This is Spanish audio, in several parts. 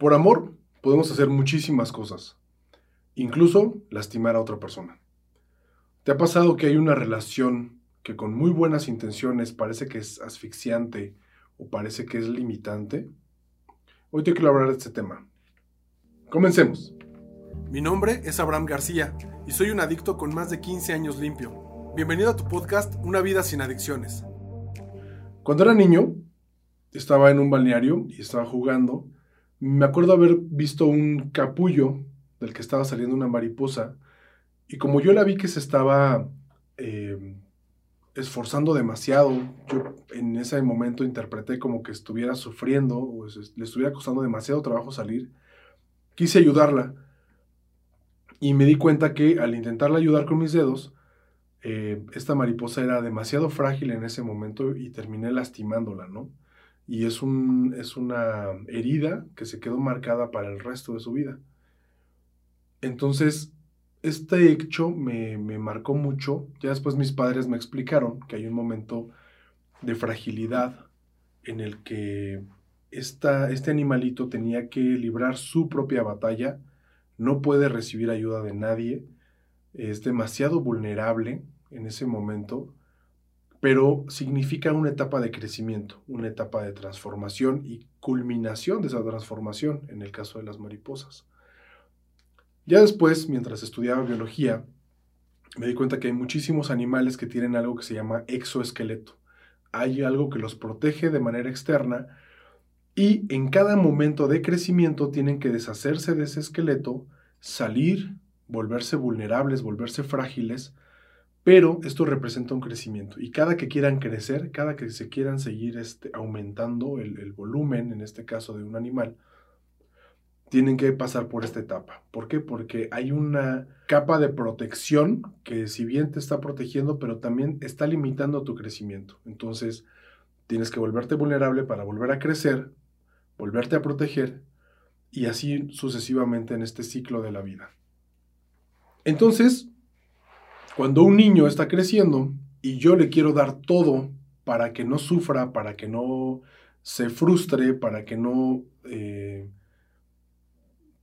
Por amor podemos hacer muchísimas cosas, incluso lastimar a otra persona. ¿Te ha pasado que hay una relación que con muy buenas intenciones parece que es asfixiante o parece que es limitante? Hoy te quiero hablar de este tema. Comencemos. Mi nombre es Abraham García y soy un adicto con más de 15 años limpio. Bienvenido a tu podcast Una vida sin adicciones. Cuando era niño, estaba en un balneario y estaba jugando me acuerdo haber visto un capullo del que estaba saliendo una mariposa y como yo la vi que se estaba eh, esforzando demasiado, yo en ese momento interpreté como que estuviera sufriendo o le estuviera costando demasiado trabajo salir, quise ayudarla y me di cuenta que al intentarla ayudar con mis dedos, eh, esta mariposa era demasiado frágil en ese momento y terminé lastimándola, ¿no? Y es, un, es una herida que se quedó marcada para el resto de su vida. Entonces, este hecho me, marcó mucho. Ya después mis padres me explicaron que hay un momento de fragilidad en el que esta, este animalito tenía que librar su propia batalla, no puede recibir ayuda de nadie, es demasiado vulnerable en ese momento pero significa una etapa de crecimiento, una etapa de transformación y culminación de esa transformación en el caso de las mariposas. Ya después, mientras estudiaba biología, me di cuenta que hay muchísimos animales que tienen algo que se llama exoesqueleto. Hay algo que los protege de manera externa y en cada momento de crecimiento tienen que deshacerse de ese esqueleto, salir, volverse vulnerables, volverse frágiles pero esto representa un crecimiento y cada que quieran crecer, cada que se quieran seguir este, aumentando el, volumen, en este caso de un animal, tienen que pasar por esta etapa. ¿Por qué? Porque hay una capa de protección que si bien te está protegiendo, pero también está limitando tu crecimiento. Entonces, tienes que volverte vulnerable para volver a crecer, volverte a proteger y así sucesivamente en este ciclo de la vida. Entonces, cuando un niño está creciendo y yo le quiero dar todo para que no sufra, para que no se frustre, para que no... Eh,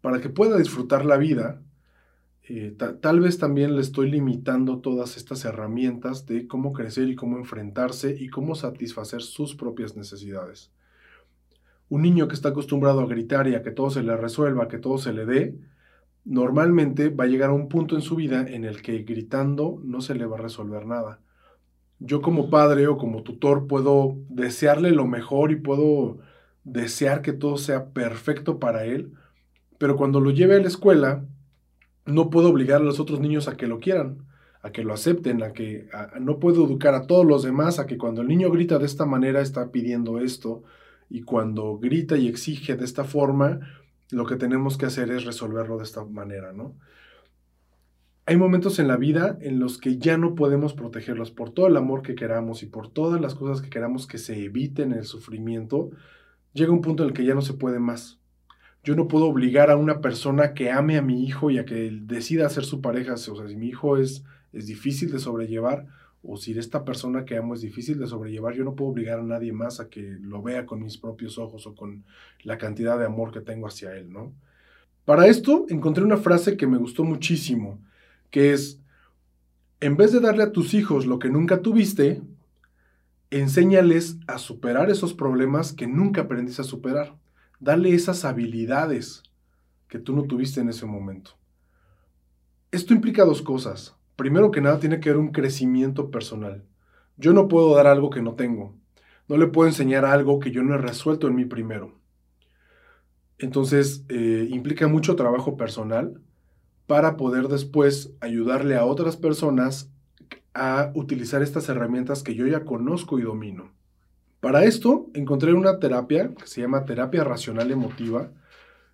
para que pueda disfrutar la vida, eh, tal vez también le estoy limitando todas estas herramientas de cómo crecer y cómo enfrentarse y cómo satisfacer sus propias necesidades. Un niño que está acostumbrado a gritar y a que todo se le resuelva, que todo se le dé, normalmente va a llegar a un punto en su vida en el que gritando no se le va a resolver nada. Yo como padre o como tutor puedo desearle lo mejor y puedo desear que todo sea perfecto para él, pero cuando lo lleve a la escuela, no puedo obligar a los otros niños a que lo quieran, a que lo acepten, a que no puedo educar a todos los demás a que cuando el niño grita de esta manera está pidiendo esto y cuando grita y exige de esta forma, lo que tenemos que hacer es resolverlo de esta manera, ¿no? Hay momentos en la vida en los que ya no podemos protegerlos por todo el amor que queramos y por todas las cosas que queramos que se eviten el sufrimiento. Llega un punto en el que ya no se puede más. Yo no puedo obligar a una persona que ame a mi hijo y a que decida ser su pareja. O sea, si mi hijo es, es difícil de sobrellevar, o si esta persona que amo es difícil de sobrellevar, yo no puedo obligar a nadie más a que lo vea con mis propios ojos o con la cantidad de amor que tengo hacia él, ¿no? Para esto encontré una frase que me gustó muchísimo, que es, en vez de darle a tus hijos lo que nunca tuviste, enséñales a superar esos problemas que nunca aprendiste a superar. Dale esas habilidades que tú no tuviste en ese momento. Esto implica dos cosas primero que nada tiene que haber un crecimiento personal. Yo no puedo dar algo que no tengo. No le puedo enseñar algo que yo no he resuelto en mí primero. Entonces, eh, implica mucho trabajo personal para poder después ayudarle a otras personas a utilizar estas herramientas que yo ya conozco y domino. Para esto encontré una terapia que se llama terapia racional emotiva,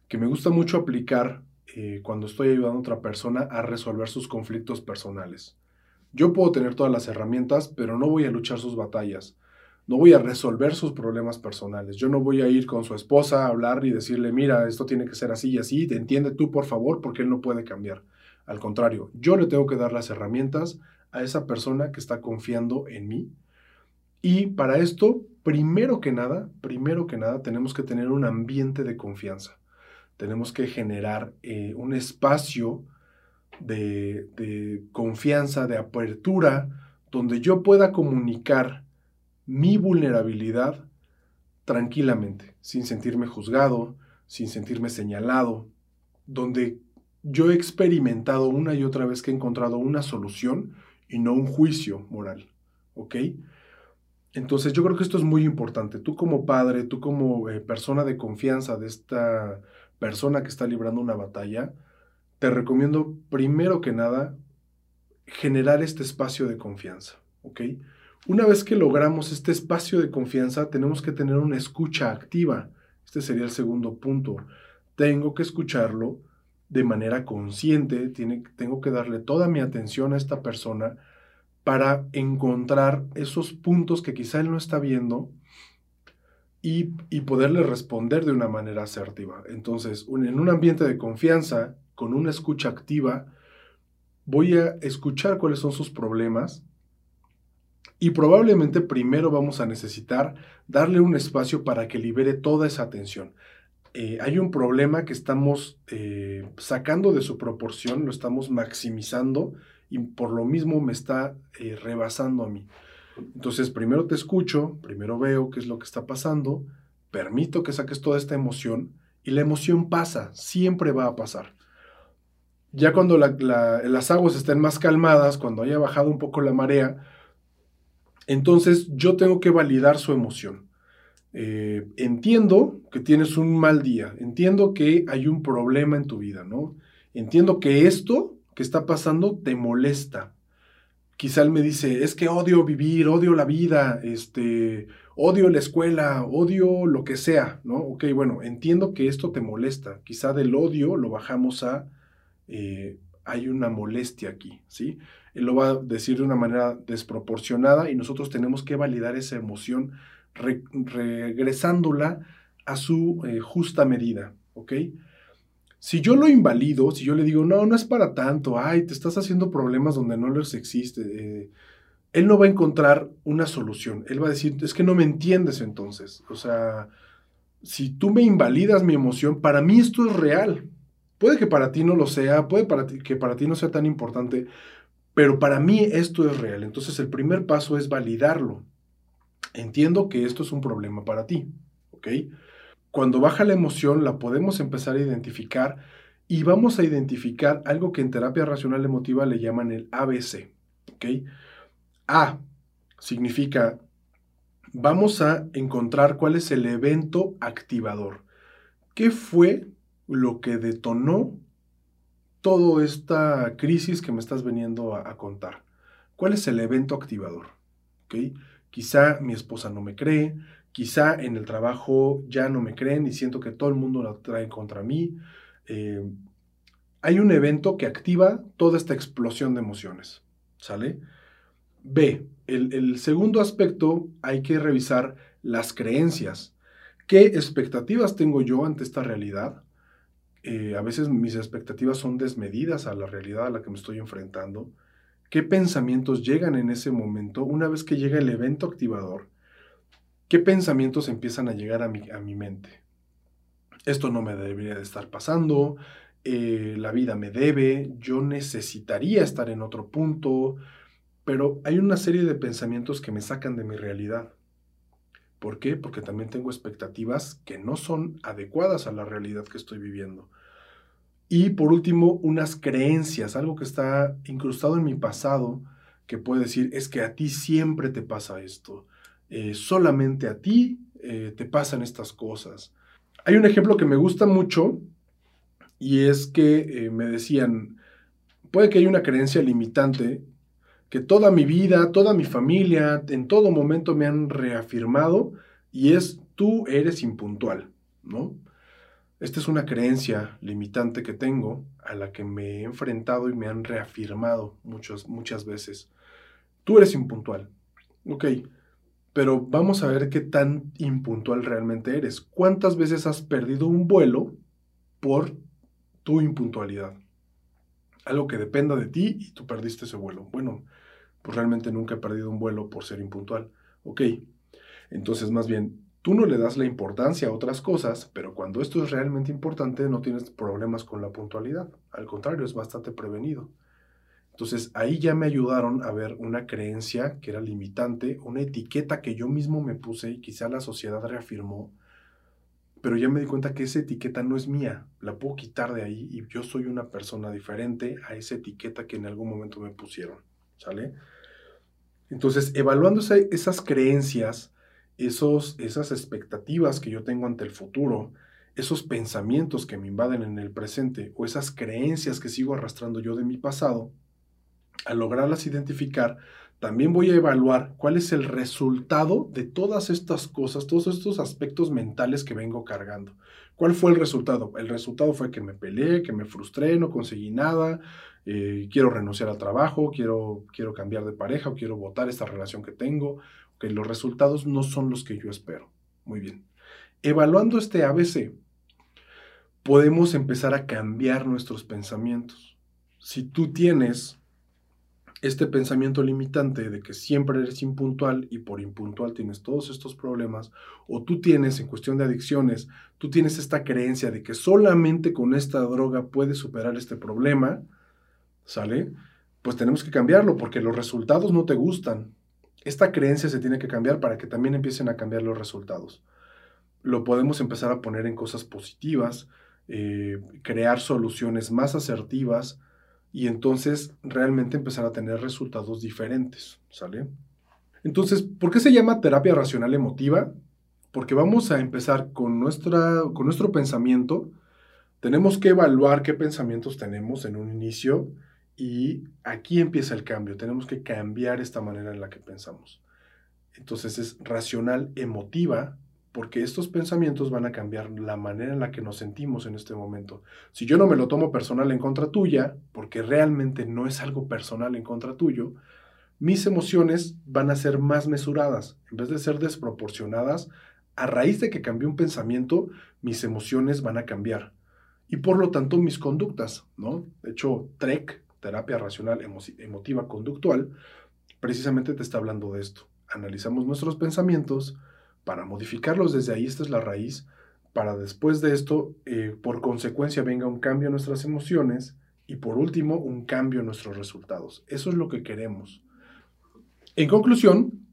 que me gusta mucho aplicar eh, cuando estoy ayudando a otra persona a resolver sus conflictos personales. Yo puedo tener todas las herramientas, pero no voy a luchar sus batallas. No voy a resolver sus problemas personales. Yo no voy a ir con su esposa a hablar y decirle, mira, esto tiene que ser así y así, te entiende tú, por favor, porque él no puede cambiar. Al contrario, yo le tengo que dar las herramientas a esa persona que está confiando en mí. Y para esto, primero que nada, primero que nada, tenemos que tener un ambiente de confianza. Tenemos que generar eh, un espacio de, confianza, de apertura, donde yo pueda comunicar mi vulnerabilidad tranquilamente, sin sentirme juzgado, sin sentirme señalado, donde yo he experimentado una y otra vez que he encontrado una solución y no un juicio moral. ¿Ok? Entonces yo creo que esto es muy importante. Tú como padre, tú como eh, persona de confianza de esta persona que está librando una batalla, te recomiendo primero que nada generar este espacio de confianza. ¿Ok? Una vez que logramos este espacio de confianza, tenemos que tener una escucha activa. Este sería el segundo punto. Tengo que escucharlo de manera consciente, tengo que darle toda mi atención a esta persona para encontrar esos puntos que quizá él no está viendo y, poderle responder de una manera asertiva. Entonces, en un ambiente de confianza, con una escucha activa, voy a escuchar cuáles son sus problemas y probablemente primero vamos a necesitar darle un espacio para que libere toda esa atención. Eh, hay un problema que estamos eh, sacando de su proporción, lo estamos maximizando y por lo mismo me está eh, rebasando a mí. Entonces, primero te escucho, primero veo qué es lo que está pasando, permito que saques toda esta emoción y la emoción pasa, siempre va a pasar. Ya cuando las aguas estén más calmadas, cuando haya bajado un poco la marea, entonces yo tengo que validar su emoción. Eh, entiendo que tienes un mal día, entiendo que hay un problema en tu vida, ¿no? Entiendo que esto que está pasando te molesta. Quizá él me dice, es que odio vivir, odio la vida, este, odio la escuela, odio lo que sea, ¿no? Ok, bueno, entiendo que esto te molesta. Quizá del odio lo bajamos a, eh, hay una molestia aquí, ¿sí? Él lo va a decir de una manera desproporcionada y nosotros tenemos que validar esa emoción regresándola a su eh, justa medida, ¿ok? Si yo lo invalido, si yo le digo, no, no es para tanto, ay, te estás haciendo problemas donde no les existe, eh", él no va a encontrar una solución. Él va a decir, es que no me entiendes entonces. O sea, si tú me invalidas mi emoción, para mí esto es real. Puede que para ti no lo sea, puede que para ti no sea tan importante, pero para mí esto es real. Entonces el primer paso es validarlo. Entiendo que esto es un problema para ti, ¿ok? Cuando baja la emoción la podemos empezar a identificar y vamos a identificar algo que en terapia racional emotiva le llaman el ABC, ¿ok? A significa vamos a encontrar cuál es el evento activador. ¿Qué fue lo que detonó toda esta crisis que me estás veniendo a, contar? ¿Cuál es el evento activador? ¿Ok? Quizá mi esposa no me cree, quizá en el trabajo ya no me creen y siento que todo el mundo la trae contra mí. Eh, hay un evento que activa toda esta explosión de emociones, ¿sale? B, el, segundo aspecto hay que revisar las creencias. ¿Qué expectativas tengo yo ante esta realidad? Eh, a veces mis expectativas son desmedidas a la realidad a la que me estoy enfrentando qué pensamientos llegan en ese momento una vez que llega el evento activador, qué pensamientos empiezan a llegar a mi, a mi mente. Esto no me debería de estar pasando, eh, la vida me debe, yo necesitaría estar en otro punto, pero hay una serie de pensamientos que me sacan de mi realidad. ¿Por qué? Porque también tengo expectativas que no son adecuadas a la realidad que estoy viviendo. Y por último, unas creencias, algo que está incrustado en mi pasado, que puede decir, es que a ti siempre te pasa esto, eh, solamente a ti eh, te pasan estas cosas. Hay un ejemplo que me gusta mucho y es que eh, me decían, puede que haya una creencia limitante que toda mi vida, toda mi familia, en todo momento me han reafirmado y es tú eres impuntual, ¿no? Esta es una creencia limitante que tengo, a la que me he enfrentado y me han reafirmado muchas, muchas veces. Tú eres impuntual. Ok, pero vamos a ver qué tan impuntual realmente eres. ¿Cuántas veces has perdido un vuelo por tu impuntualidad? Algo que dependa de ti y tú perdiste ese vuelo. Bueno, pues realmente nunca he perdido un vuelo por ser impuntual. Ok, entonces más bien Tú no le das la importancia a otras cosas, pero cuando esto es realmente importante no tienes problemas con la puntualidad. Al contrario, es bastante prevenido. Entonces ahí ya me ayudaron a ver una creencia que era limitante, una etiqueta que yo mismo me puse y quizá la sociedad reafirmó, pero ya me di cuenta que esa etiqueta no es mía, la puedo quitar de ahí y yo soy una persona diferente a esa etiqueta que en algún momento me pusieron, ¿sale? Entonces, evaluando esas creencias, esos, esas expectativas que yo tengo ante el futuro, esos pensamientos que me invaden en el presente o esas creencias que sigo arrastrando yo de mi pasado, al lograrlas identificar, también voy a evaluar cuál es el resultado de todas estas cosas, todos estos aspectos mentales que vengo cargando. ¿Cuál fue el resultado? El resultado fue que me peleé, que me frustré, no conseguí nada, eh, quiero renunciar al trabajo, quiero, quiero cambiar de pareja o quiero votar esta relación que tengo. Que los resultados no son los que yo espero. Muy bien. Evaluando este ABC, podemos empezar a cambiar nuestros pensamientos. Si tú tienes este pensamiento limitante de que siempre eres impuntual y por impuntual tienes todos estos problemas, o tú tienes en cuestión de adicciones, tú tienes esta creencia de que solamente con esta droga puedes superar este problema, ¿sale? Pues tenemos que cambiarlo porque los resultados no te gustan. Esta creencia se tiene que cambiar para que también empiecen a cambiar los resultados. Lo podemos empezar a poner en cosas positivas, eh, crear soluciones más asertivas, y entonces realmente empezar a tener resultados diferentes, ¿sale? Entonces, ¿por qué se llama terapia racional emotiva? Porque vamos a empezar con, nuestra, con nuestro pensamiento, tenemos que evaluar qué pensamientos tenemos en un inicio y aquí empieza el cambio, tenemos que cambiar esta manera en la que pensamos. Entonces es racional emotiva porque estos pensamientos van a cambiar la manera en la que nos sentimos en este momento. Si yo no me lo tomo personal en contra tuya, porque realmente no es algo personal en contra tuyo, mis emociones van a ser más mesuradas. En vez de ser desproporcionadas, a raíz de que cambié un pensamiento, mis emociones van a cambiar. Y por lo tanto, mis conductas, ¿no? De hecho, TREC, terapia racional emotiva conductual, precisamente te está hablando de esto. Analizamos nuestros pensamientos, para modificarlos desde ahí, esta es la raíz, para después de esto, eh, por consecuencia, venga un cambio en nuestras emociones y por último, un cambio en nuestros resultados. Eso es lo que queremos. En conclusión,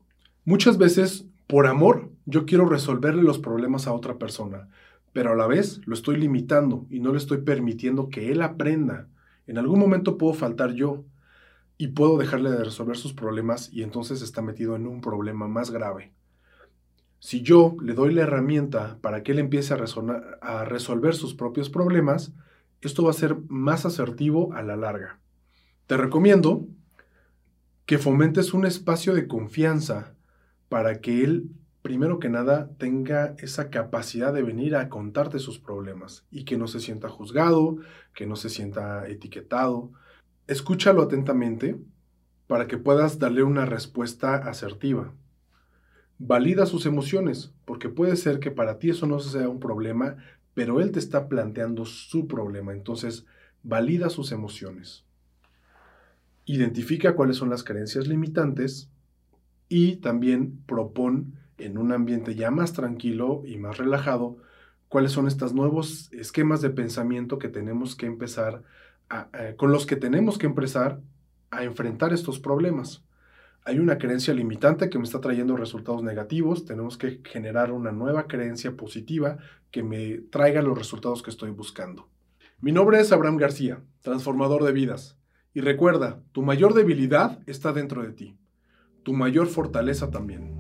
muchas veces, por amor, yo quiero resolverle los problemas a otra persona, pero a la vez lo estoy limitando y no le estoy permitiendo que él aprenda. En algún momento puedo faltar yo y puedo dejarle de resolver sus problemas y entonces está metido en un problema más grave. Si yo le doy la herramienta para que él empiece a, resolver sus propios problemas, esto va a ser más asertivo a la larga. Te recomiendo que fomentes un espacio de confianza para que él, primero que nada, tenga esa capacidad de venir a contarte sus problemas y que no se sienta juzgado, que no se sienta etiquetado. Escúchalo atentamente para que puedas darle una respuesta asertiva. Valida sus emociones, porque puede ser que para ti eso no sea un problema, pero él te está planteando su problema. Entonces, valida sus emociones. Identifica cuáles son las creencias limitantes y también propon en un ambiente ya más tranquilo y más relajado cuáles son estos nuevos esquemas de pensamiento que tenemos que empezar con los que tenemos que empezar a enfrentar estos problemas hay una creencia limitante que me está trayendo resultados negativos, tenemos que generar una nueva creencia positiva que me traiga los resultados que estoy buscando. Mi nombre es Abraham García, transformador de vidas. Y recuerda, tu mayor debilidad está dentro de ti, tu mayor fortaleza también.